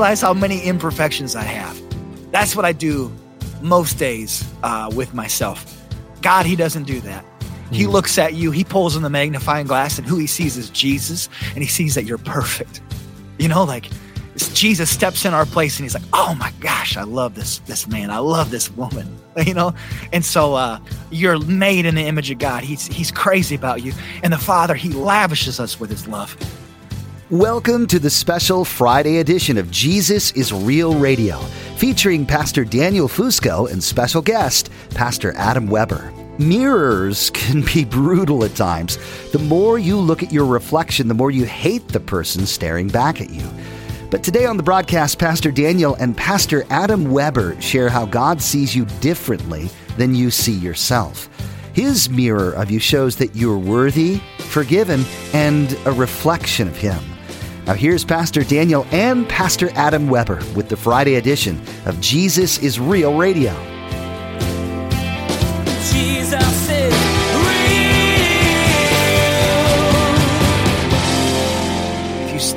realize how many imperfections I have. That's what I do most days uh, with myself. God, He doesn't do that. He looks at you, He pulls in the magnifying glass, and who He sees is Jesus, and He sees that you're perfect. You know, like Jesus steps in our place, and He's like, "Oh my gosh, I love this this man. I love this woman." You know, and so uh, you're made in the image of God. He's He's crazy about you, and the Father He lavishes us with His love. Welcome to the special Friday edition of Jesus is Real Radio, featuring Pastor Daniel Fusco and special guest, Pastor Adam Weber. Mirrors can be brutal at times. The more you look at your reflection, the more you hate the person staring back at you. But today on the broadcast, Pastor Daniel and Pastor Adam Weber share how God sees you differently than you see yourself. His mirror of you shows that you're worthy, forgiven, and a reflection of Him. Now, here's Pastor Daniel and Pastor Adam Weber with the Friday edition of Jesus is Real Radio.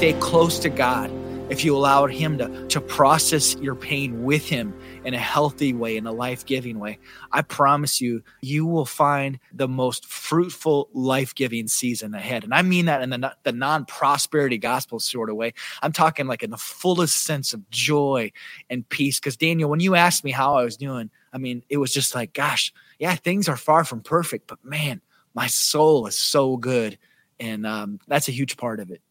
Stay close to God, if you allow Him to, to process your pain with Him in a healthy way, in a life giving way, I promise you, you will find the most fruitful, life giving season ahead. And I mean that in the, the non prosperity gospel sort of way. I'm talking like in the fullest sense of joy and peace. Because, Daniel, when you asked me how I was doing, I mean, it was just like, gosh, yeah, things are far from perfect, but man, my soul is so good. And um, that's a huge part of it.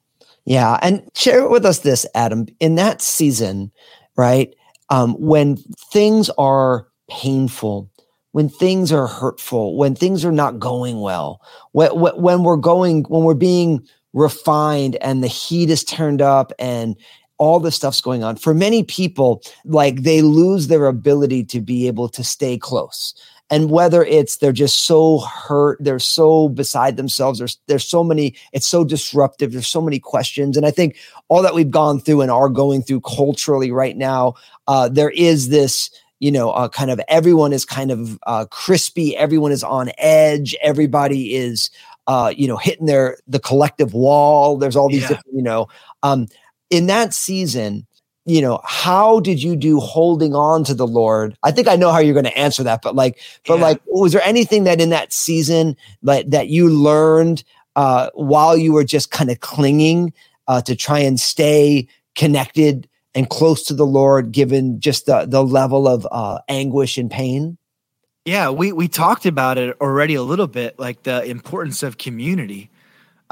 Yeah, and share with us this, Adam. In that season, right, um, when things are painful, when things are hurtful, when things are not going well, when, when we're going, when we're being refined and the heat is turned up and all this stuff's going on. For many people, like they lose their ability to be able to stay close. And whether it's they're just so hurt, they're so beside themselves, there's there's so many, it's so disruptive, there's so many questions. And I think all that we've gone through and are going through culturally right now, uh, there is this you know, uh, kind of everyone is kind of uh, crispy. Everyone is on edge. Everybody is, uh, you know, hitting their the collective wall. There's all these, Yeah. different, you know, um, in that season. You know, how did you do holding on to the Lord? I think I know how you're going to answer that, but like, but Yeah. like, was there anything that in that season that that you learned uh, while you were just kind of clinging uh, to try and stay connected and close to the Lord, given just the the level of uh, anguish and pain? Yeah, we we talked about it already a little bit, like the importance of community.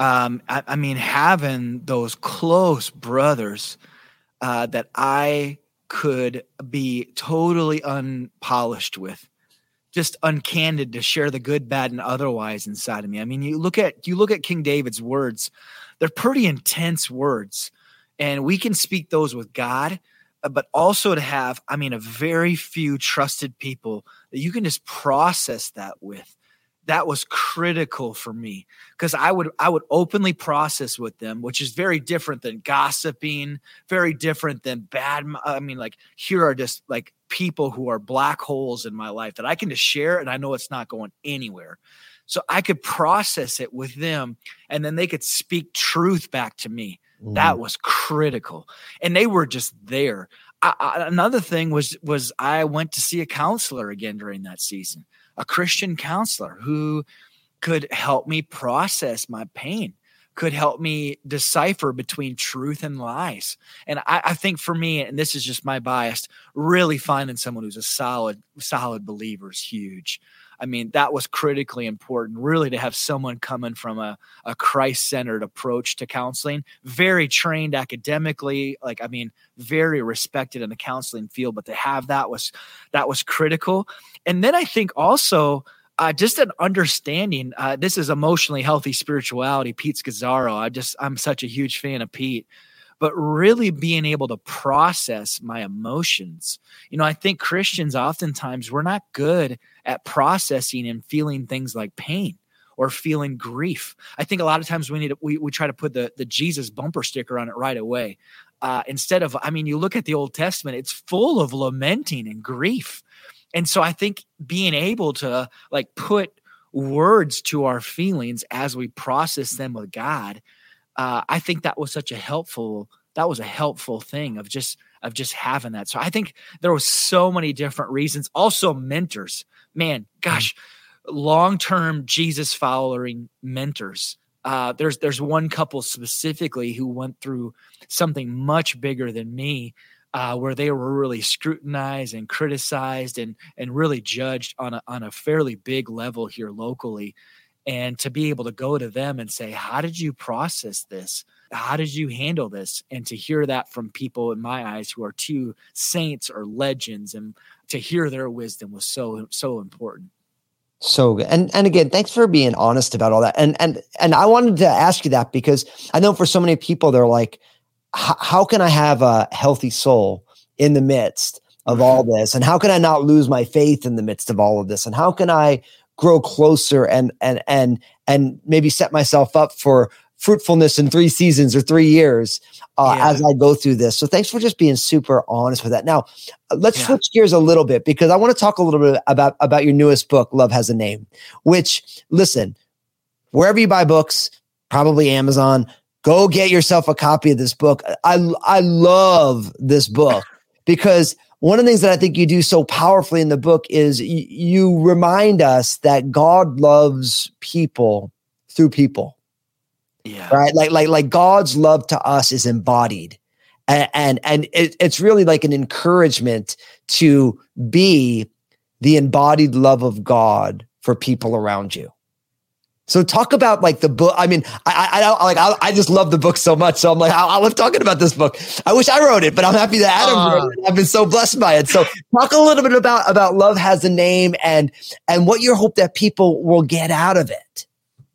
Um, I, I mean, having those close brothers uh, that I could be totally unpolished with, just uncandid to share the good, bad, and otherwise inside of me. I mean, you look at you look at King David's words; they're pretty intense words, and we can speak those with God, uh, but also to have, I mean, a very few trusted people that you can just process that with that was critical for me because i would i would openly process with them which is very different than gossiping very different than bad I mean like here are just like people who are black holes in my life that i can just share and i know it's not going anywhere. So i could process it with them and then they could speak truth back to me. That mm. was critical and they were just there. I, I, another thing was was i went to see a counselor again during that season a christian counselor who could help me process my pain could help me decipher between truth and lies. And I, I think for me and this is just my bias really finding someone who's a solid solid believer is huge I mean, that was critically important, really, to have someone coming from a, a Christ centered approach to counseling, very trained academically, like, I mean, very respected in the counseling field, but to have that was that was critical. And then I think also uh, just an understanding. Uh, this is emotionally healthy spirituality. Pete Scazzero. I just I'm such a huge fan of Pete but really being able to process my emotions. You know, I think Christians oftentimes we're not good at processing and feeling things like pain or feeling grief. I think a lot of times we need to, we we try to put the the Jesus bumper sticker on it right away. Uh, instead of, I mean, you look at the Old Testament; it's full of lamenting and grief, and so I think being able to like put words to our feelings as we process them with God, uh, I think that was such a helpful that was a helpful thing of just of just having that. So I think there was so many different reasons. Also, mentors, man, gosh, long term Jesus following mentors. Uh, there's there's one couple specifically who went through something much bigger than me, uh, where they were really scrutinized and criticized and and really judged on a on a fairly big level here locally, and to be able to go to them and say, "How did you process this? How did you handle this?" And to hear that from people in my eyes who are two saints or legends, and to hear their wisdom was so so important. So good. And and again, thanks for being honest about all that. And and and I wanted to ask you that because I know for so many people they're like, how can I have a healthy soul in the midst of all this? And how can I not lose my faith in the midst of all of this? And how can I grow closer and and and and maybe set myself up for fruitfulness in three seasons or three years uh, Yeah. as I go through this. So thanks for just being super honest with that. Now, uh, let's Yeah. switch gears a little bit because I want to talk a little bit about about your newest book, Love Has a Name. Which, listen, wherever you buy books, probably Amazon, go get yourself a copy of this book. I I love this book because one of the things that I think you do so powerfully in the book is y- you remind us that God loves people through people. Yeah. right? Like like like god's love to us is embodied. And and, and it, it's really like an encouragement to be the embodied love of god for people around you so talk about like the book i mean i i, I like I, I just love the book so much so i'm like I, I love talking about this book i wish i wrote it but i'm happy that adam Aw. wrote it i've been so blessed by it so talk a little bit about about love has a name and and what you hope that people will get out of it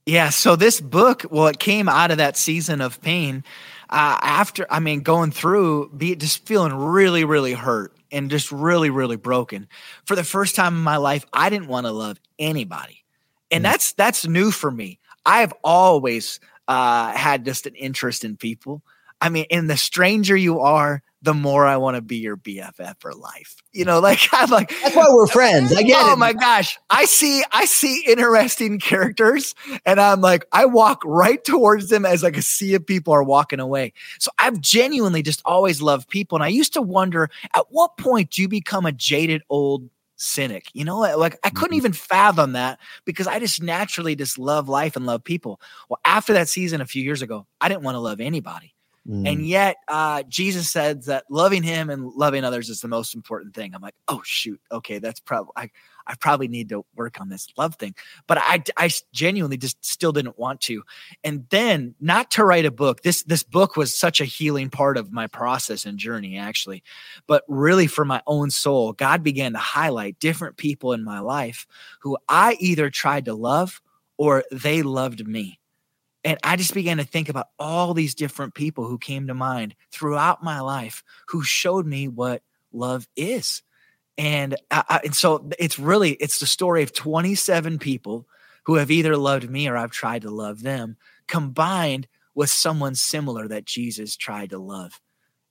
Yeah. So this book, well, it came out of that season of pain. Uh, after, I mean, going through, be just feeling really, really hurt and just really, really broken. For the first time in my life, I didn't want to love anybody, and that's that's new for me. I've always uh, had just an interest in people. I mean, and the stranger you are, the more I want to be your BFF for life. You know, like I'm like, that's why we're friends i get oh it my gosh i see i see interesting characters and i'm like i walk right towards them as like a sea of people are walking away so i've genuinely just always loved people and i used to wonder at what point do you become a jaded old cynic. You know like i couldn't mm-hmm. even fathom that because i just naturally just love life and love people. Well after that season a few years ago i didn't want to love anybody Mm. and yet, uh, Jesus said that loving Him and loving others is the most important thing. I'm like, oh shoot, okay, that's probably I, I probably need to work on this love thing. But I, I genuinely just still didn't want to. And then, not to write a book. This this book was such a healing part of my process and journey, actually. But really, for my own soul, God began to highlight different people in my life who I either tried to love or they loved me. And I just began to think about all these different people who came to mind throughout my life who showed me what love is. And I, and so it's really it's the story of 27 people who have either loved me or I've tried to love them combined with someone similar that Jesus tried to love.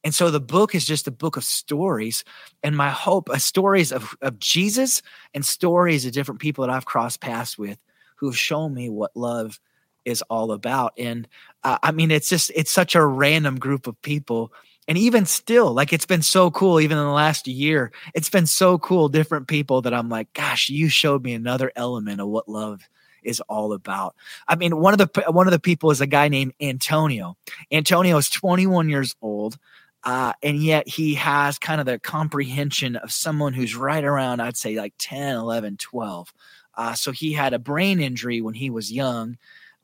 And so the book is just a book of stories. And my hope, uh, stories of, of Jesus and stories of different people that I've crossed paths with who have shown me what love is all about. And uh, I mean, it's just, it's such a random group of people. And even still, like it's been so cool, even in the last year, it's been so cool, different people that I'm like, gosh, you showed me another element of what love is all about. I mean, one of the one of the people is a guy named Antonio. Antonio is 21 years old. Uh, and yet he has kind of the comprehension of someone who's right around, I'd say like 10, 11, 12. Uh, so he had a brain injury when he was young.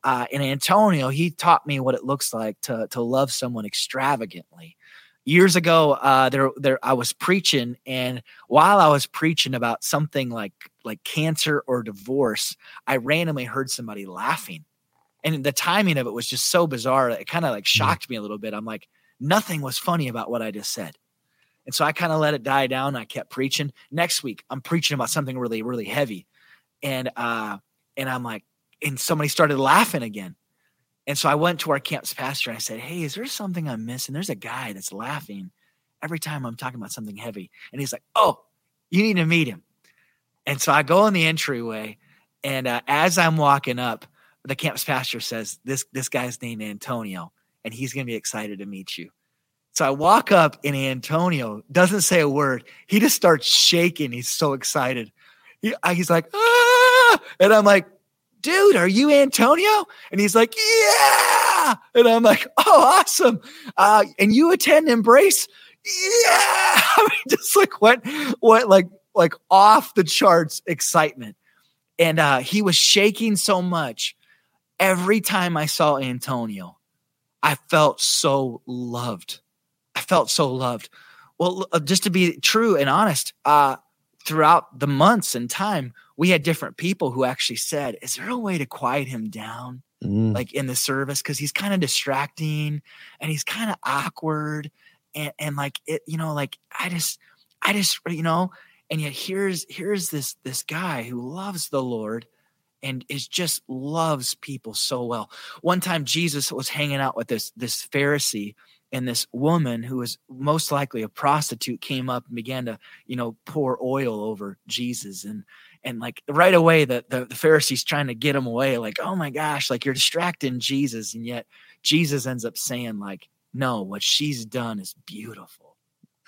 Uh, and Antonio, he taught me what it looks like to, to love someone extravagantly. Years ago, uh, there, there, I was preaching, and while I was preaching about something like like cancer or divorce, I randomly heard somebody laughing, and the timing of it was just so bizarre. It kind of like shocked me a little bit. I'm like, nothing was funny about what I just said. And so I kind of let it die down. I kept preaching. Next week, I'm preaching about something really, really heavy. And uh, and I'm like, and somebody started laughing again. And so I went to our campus pastor and I said, Hey, is there something I'm missing? There's a guy that's laughing every time I'm talking about something heavy. And he's like, Oh, you need to meet him. And so I go in the entryway, and uh, as I'm walking up, the campus pastor says, "This this guy's named Antonio, and he's going to be excited to meet you." So I walk up, and Antonio doesn't say a word. He just starts shaking. He's so excited. He, he's like, "Ah!" and I'm like, "Dude, are you Antonio?" And he's like, "Yeah." And I'm like, "Oh, awesome! Uh, and you attend Embrace?" Yeah. I mean, just like what, what, like like off the charts excitement. And uh, he was shaking so much. Every time I saw Antonio, I felt so loved. I felt so loved. Well, uh, just to be true and honest, uh, throughout the months and time, we had different people who actually said, Is there a way to quiet him down? Mm. Like in the service, because he's kind of distracting and he's kind of awkward. And, and like it, you know, like I just, I just, you know, and yet here's here's this this guy who loves the lord and is just loves people so well one time jesus was hanging out with this this pharisee and this woman who was most likely a prostitute came up and began to you know pour oil over jesus and and like right away the, the the pharisees trying to get him away like oh my gosh like you're distracting jesus and yet jesus ends up saying like no what she's done is beautiful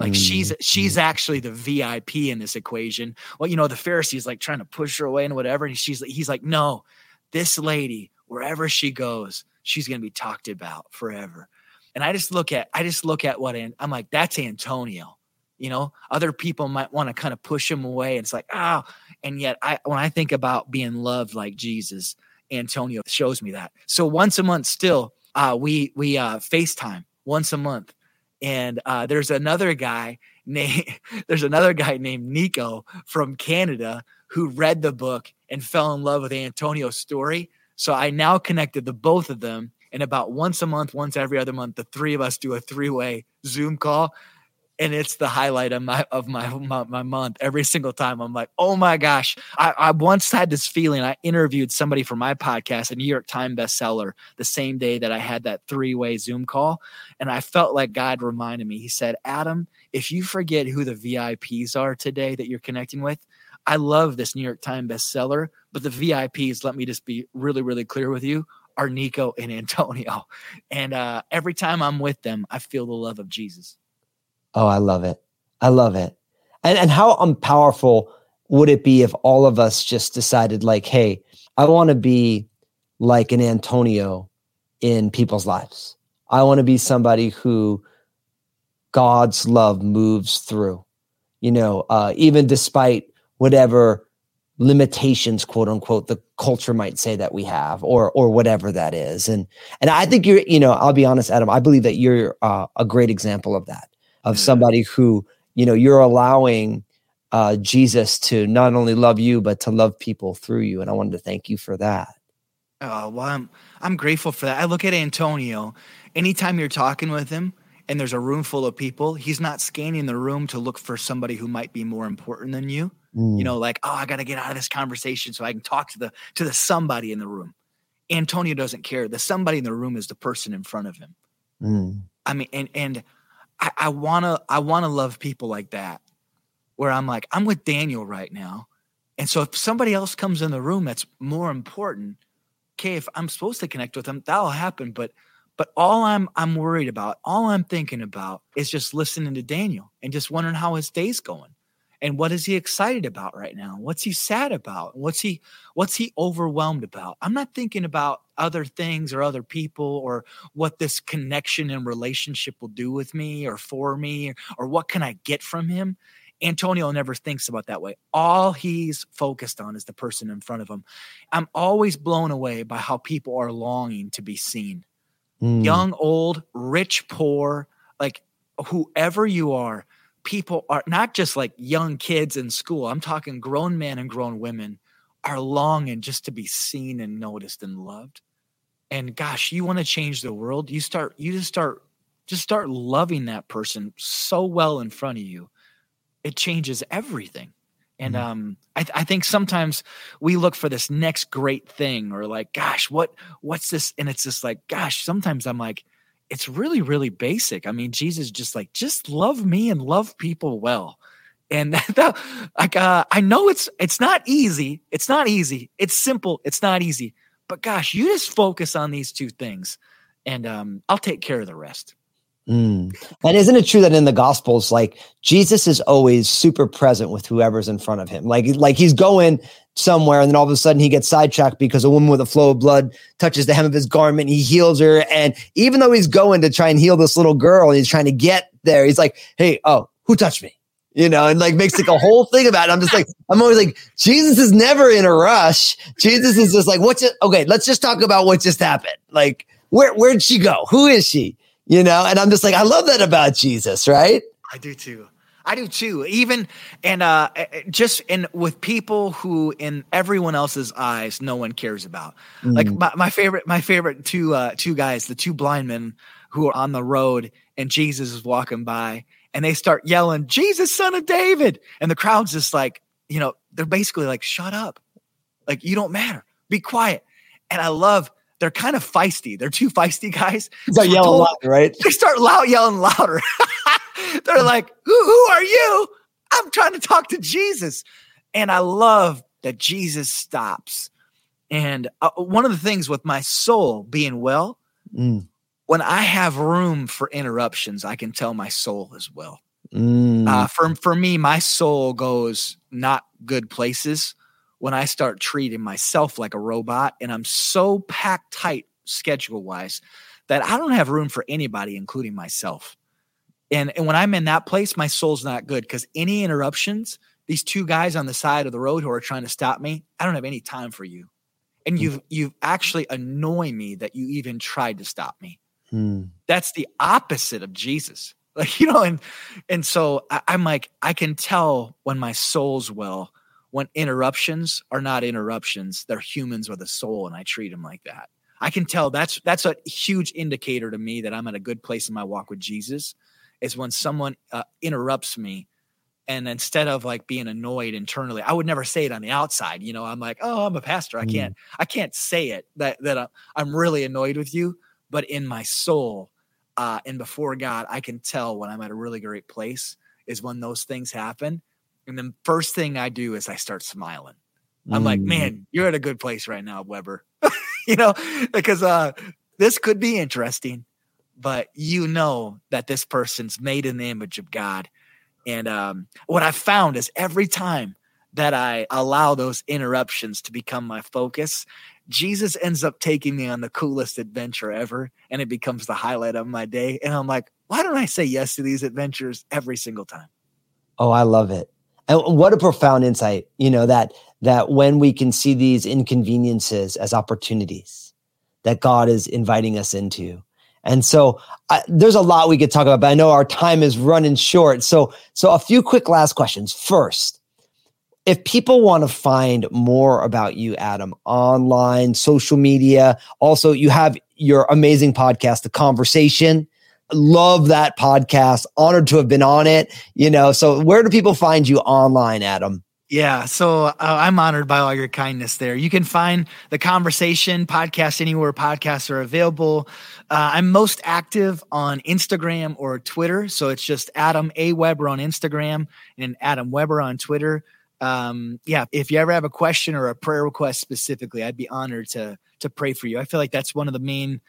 like she's Mm, she's actually the VIP in this equation. Well, you know, the Pharisees like trying to push her away and whatever. And she's he's like, no, this lady, wherever she goes, she's gonna be talked about forever. And I just look at I just look at what An- I'm like, that's Antonio. You know, other people might want to kind of push him away. It's like, oh, and yet I when I think about being loved like Jesus, Antonio shows me that. So once a month still, uh, we we uh FaceTime once a month and uh, there's another guy named there's another guy named Nico from Canada who read the book and fell in love with Antonio's story. So I now connected the both of them, and about once a month, once every other month, the three of us do a three way Zoom call, and it's the highlight of my of my, my my month every single time. I'm like, oh my gosh! I, I once had this feeling. I interviewed somebody for my podcast, a New York Times bestseller, the same day that I had that three way Zoom call, and I felt like God reminded me. He said, Adam, if you forget who the VIPs are today that you're connecting with, I love this New York Times bestseller, but the VIPs, let me just be really, really clear with you, are Nico and Antonio. And uh, every time I'm with them, I feel the love of Jesus. Oh, I love it. I love it. And and how unpowerful would it be if all of us just decided like, hey, I want to be like an Antonio in people's lives. I want to be somebody who God's love moves through. You know, uh, even despite whatever limitations, quote unquote, the culture might say that we have, or or whatever that is. And and I think you're, you know, I'll be honest, Adam. I believe that you're uh, a great example of that, of somebody who, you know, you're allowing uh, Jesus to not only love you but to love people through you. And I wanted to thank you for that. Oh, well, I'm, I'm grateful for that. I look at Antonio, anytime you're talking with him and there's a room full of people, he's not scanning the room to look for somebody who might be more important than you. Mm, you know like oh i got to get out of this conversation so i can talk to the to the somebody in the room antonio doesn't care the somebody in the room is the person in front of him mm, i mean and and i to i want to love people like that where i'm like i'm with daniel right now. And so if somebody else comes in the room that's more important okay if i'm supposed to connect with them that'll happen. But but all i'm i'm worried about all i'm thinking about is just listening to daniel and just wondering how his day's going and what is he excited about right now? What's he sad about? What's he what's he overwhelmed about? I'm not thinking about other things or other people or what this connection and relationship will do with me or for me or, or what can i get from him. Antonio never thinks about that way. All he's focused on is the person in front of him. I'm always blown away by how people are longing to be seen. Mm. young, old, rich, poor, like whoever you are, people are not just like young kids in school. I'm talking grown men and grown women are longing just to be seen and noticed and loved. And gosh, you want to change the world, you start you just start just start loving that person so well in front of you. It changes everything. And Mhm. um, I, th- I think sometimes we look for this next great thing, or like, gosh, what what's this? And it's just like, gosh, sometimes I'm like, it's really really basic. I mean, Jesus just like just love me and love people well. And that, like, uh, I know it's it's not easy. It's not easy. It's simple. It's not easy. But gosh, you just focus on these two things, and um, I'll take care of the rest. Mm. And isn't it true that in the Gospels, like Jesus is always super present with whoever's in front of him? Like, like he's going somewhere, and then all of a sudden he gets sidetracked because a woman with a flow of blood touches the hem of his garment. He heals her, and even though he's going to try and heal this little girl, and he's trying to get there, he's like, "Hey, oh, who touched me?" You know, and like makes like a whole thing about it. I'm just like, I'm always like, Jesus is never in a rush. Jesus is just like, what's it? Okay, let's just talk about what just happened. Like, where where'd she go? Who is she? you know and i'm just like i love that about jesus right I do too. I do too. Even and uh eh, eh, just in with people who in everyone else's eyes no one cares about. Like Mm. my, my favorite my favorite two uh two guys, the two blind men who are on the road and Jesus is walking by and they start yelling, "Jesus son of David." And the crowd's just like, you know, they're basically like, "Shut up." Like you don't matter. Be quiet. And I love they're kind of feisty. They're two feisty guys. They like So yelling told- loud, right they start loud yelling louder. They're like, who, who are you? I'm trying to talk to Jesus. And I love that Jesus stops. And uh, one of the things with my soul being well, Mm, when I have room for interruptions, I can tell my soul as well. mm, Uh, for, for me, my soul goes not good places when I start treating myself like a robot and I'm so packed tight schedule wise that I don't have room for anybody, including myself. And, and when I'm in that place, my soul's not good because any interruptions, these two guys on the side of the road who are trying to stop me, I don't have any time for you. And you've you've actually annoyed me that you even tried to stop me mm, that's the opposite of Jesus. Like, you know, and and so I, I'm like, I can tell when my soul's well, when interruptions are not interruptions, they're humans with a soul, and I treat them like that. I can tell that's that's a huge indicator to me that I'm at a good place in my walk with Jesus, is when someone uh, interrupts me, and instead of like being annoyed internally, I would never say it on the outside. You know, I'm like, oh, I'm a pastor. I Mm. can't I can't say it that that I'm, I'm really annoyed with you, but in my soul uh, and before God, I can tell when I'm at a really great place is when those things happen. And then first thing I do is I start smiling. I'm like, mm. man, you're at a good place right now, Weber. you know, because uh, this could be interesting, but you know that this person's made in the image of God. And um, what I found is every time that I allow those interruptions to become my focus, Jesus ends up taking me on the coolest adventure ever, and it becomes the highlight of my day. And I'm like, why don't I say yes to these adventures every single time? Oh, I love it. And what a profound insight, you know, that that when we can see these inconveniences as opportunities that God is inviting us into. And so I, there's a lot we could talk about, but I know our time is running short. So so a few quick last questions. First, if people want to find more about you, Adam, online, social media, also you have your amazing podcast, The Conversation. Love that podcast. Honored to have been on it. You know, so where do people find you online, Adam? Yeah, so uh, I'm honored by all your kindness there. You can find the conversation podcast anywhere podcasts are available. Uh, I'm most active on Instagram or Twitter, so it's just Adam A Weber on Instagram and Adam Weber on Twitter. Um, yeah, if you ever have a question or a prayer request specifically, I'd be honored to to pray for you. I feel like that's one of the main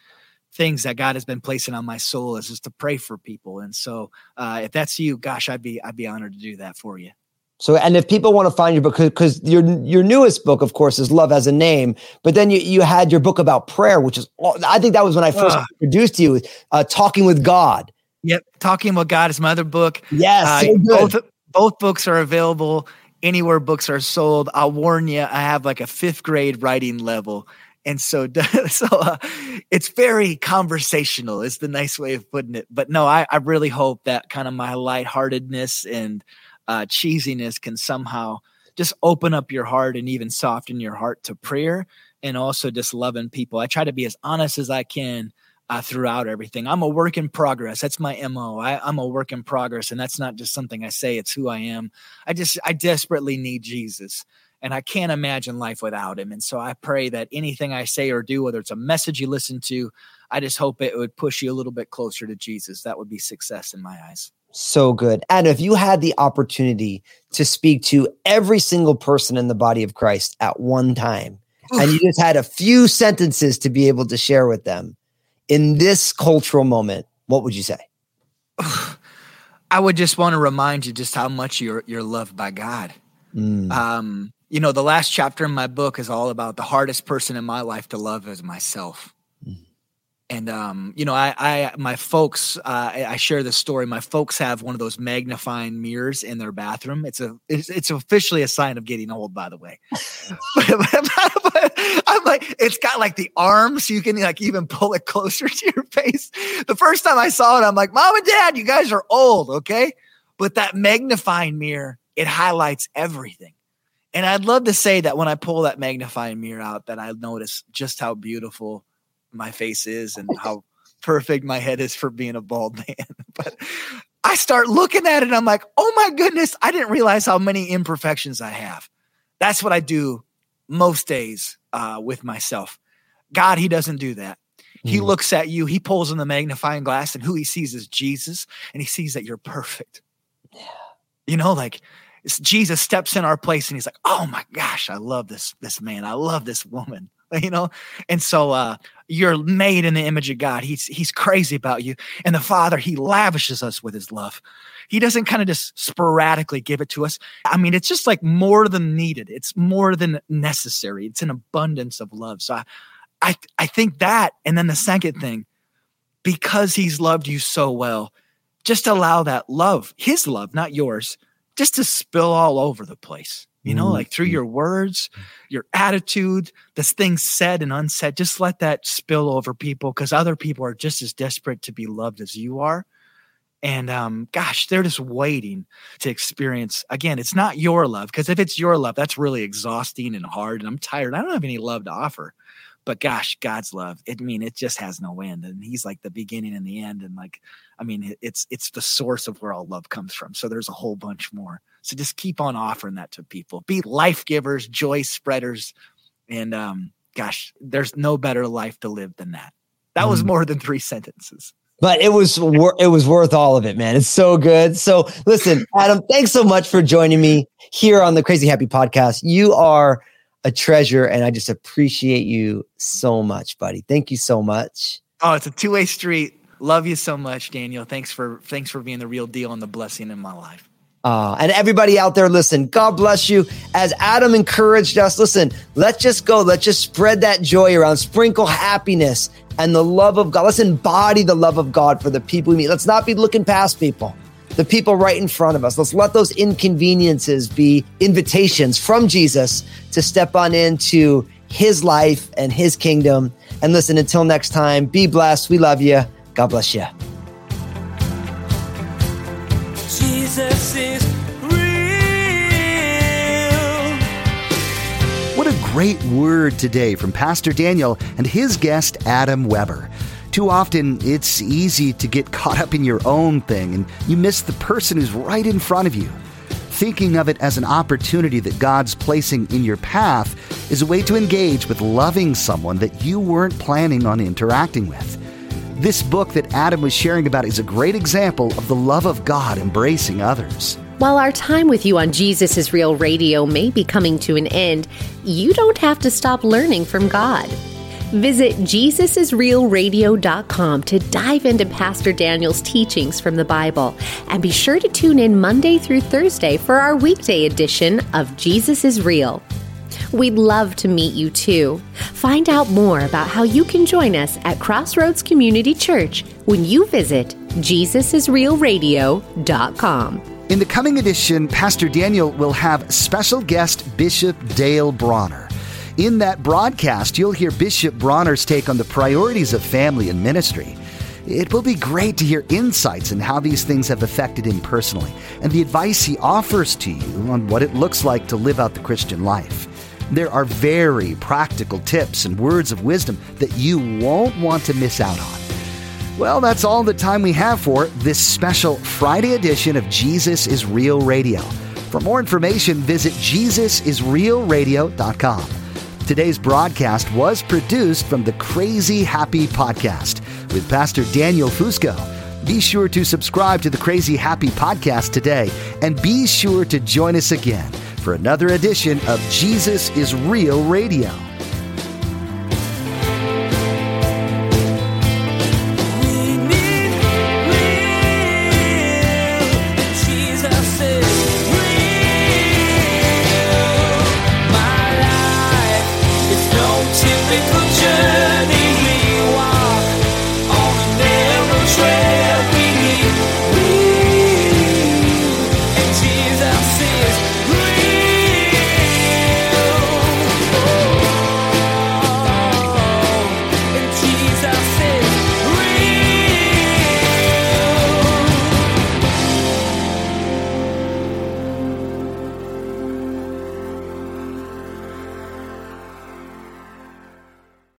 things that God has been placing on my soul is just to pray for people. And so, uh, if that's you, gosh, I'd be I'd be honored to do that for you. So, and if people want to find your book, because your your newest book, of course, is Love Has a Name, but then you you had your book about prayer, which is I think that was when I first Ah. introduced you, uh, talking with God. Yep, talking about God is my other book. Yes, Uh, so both both books are available anywhere books are sold. I'll warn you, I have like a fifth grade writing level, and so so uh, it's very conversational. Is the nice way of putting it. But no, I I really hope that kind of my lightheartedness and uh, cheesiness can somehow just open up your heart and even soften your heart to prayer and also just loving people. I try to be as honest as I can uh, throughout everything. I'm a work in progress. That's my mo. I, I'm a work in progress, and that's not just something I say. It's who I am. I just I desperately need Jesus, and I can't imagine life without him. And so I pray that anything I say or do, whether it's a message you listen to, I just hope it would push you a little bit closer to Jesus. That would be success in my eyes. So good. And if you had the opportunity to speak to every single person in the body of Christ at one time, and you just had a few sentences to be able to share with them in this cultural moment, what would you say? I would just want to remind you just how much you're you're loved by God. Mm. Um, you know, the last chapter in my book is all about the hardest person in my life to love is myself. And um, you know, I, I, my folks, uh, I, I share this story. My folks have one of those magnifying mirrors in their bathroom. It's a, it's, it's officially a sign of getting old, by the way. but, but- but I'm like, it's got like the arm, so you can like even pull it closer to your face. The first time I saw it, I'm like, Mom and Dad, you guys are old, okay? But that magnifying mirror, it highlights everything. And I'd love to say that when I pull that magnifying mirror out, that I notice just how beautiful my face is and how perfect my head is for being a bald man. but I start looking at it, and I'm like, oh my goodness, I didn't realize how many imperfections I have. That's what I do most days uh, with myself. God, He doesn't do that. He Mm. looks at you, He pulls in the magnifying glass, and who He sees is Jesus, and He sees that you're perfect. Yeah. You know, like Jesus steps in our place, and He's like, "Oh my gosh, I love this this man. I love this woman." You know, and so uh, you're made in the image of God. He's He's crazy about you, and the Father He lavishes us with His love. He doesn't kind of just sporadically give it to us. I mean, it's just like more than needed. It's more than necessary. It's an abundance of love. So I, I, I think that, and then the second thing, because He's loved you so well, just allow that love, His love, not yours, just to spill all over the place. You know, like through your words, your attitude, the things said and unsaid, just let that spill over people because other people are just as desperate to be loved as you are. And um, gosh, they're just waiting to experience again. It's not your love because if it's your love, that's really exhausting and hard. And I'm tired. I don't have any love to offer. But gosh, God's love. It, I mean, it just has no end, and He's like the beginning and the end. And like, I mean, it's it's the source of where all love comes from. So there's a whole bunch more. So just keep on offering that to people. Be life givers, joy spreaders, and um, gosh, there's no better life to live than that. That was Mm. more than three sentences. but it was wor- it was worth all of it, man. It's so good. So listen, Adam, thanks so much for joining me here on the Crazy Happy Podcast. You are a treasure, and I just appreciate you so much, buddy. Thank you so much. Oh, it's a two way street. Love you so much, Daniel. Thanks for thanks for being the real deal and the blessing in my life. Uh, and everybody out there, listen, God bless you. As Adam encouraged us, listen, let's just go. Let's just spread that joy around, sprinkle happiness and the love of God. Let's embody the love of God for the people we meet. Let's not be looking past people, the people right in front of us. Let's let those inconveniences be invitations from Jesus to step on into his life and his kingdom. And listen, until next time, be blessed. We love you. God bless you. Jesus is real. What a great word today from Pastor Daniel and his guest, Adam Weber. Too often, it's easy to get caught up in your own thing and you miss the person who's right in front of you. Thinking of it as an opportunity that God's placing in your path is a way to engage with loving someone that you weren't planning on interacting with. This book that Adam was sharing about is a great example of the love of God embracing others. While our time with you on Jesus is Real Radio may be coming to an end, you don't have to stop learning from God. Visit JesusIsRealRadio.com to dive into Pastor Daniel's teachings from the Bible. And be sure to tune in Monday through Thursday for our weekday edition of Jesus is Real. We'd love to meet you too. Find out more about how you can join us at Crossroads Community Church when you visit JesusIsRealRadio.com. In the coming edition, Pastor Daniel will have special guest Bishop Dale Bronner. In that broadcast, you'll hear Bishop Bronner's take on the priorities of family and ministry. It will be great to hear insights on how these things have affected him personally and the advice he offers to you on what it looks like to live out the Christian life. There are very practical tips and words of wisdom that you won't want to miss out on. Well, that's all the time we have for this special Friday edition of Jesus is Real Radio. For more information, visit JesusIsRealRadio.com. Today's broadcast was produced from the Crazy Happy Podcast with Pastor Daniel Fusco. Be sure to subscribe to the Crazy Happy Podcast today and be sure to join us again for another edition of Jesus is Real Radio.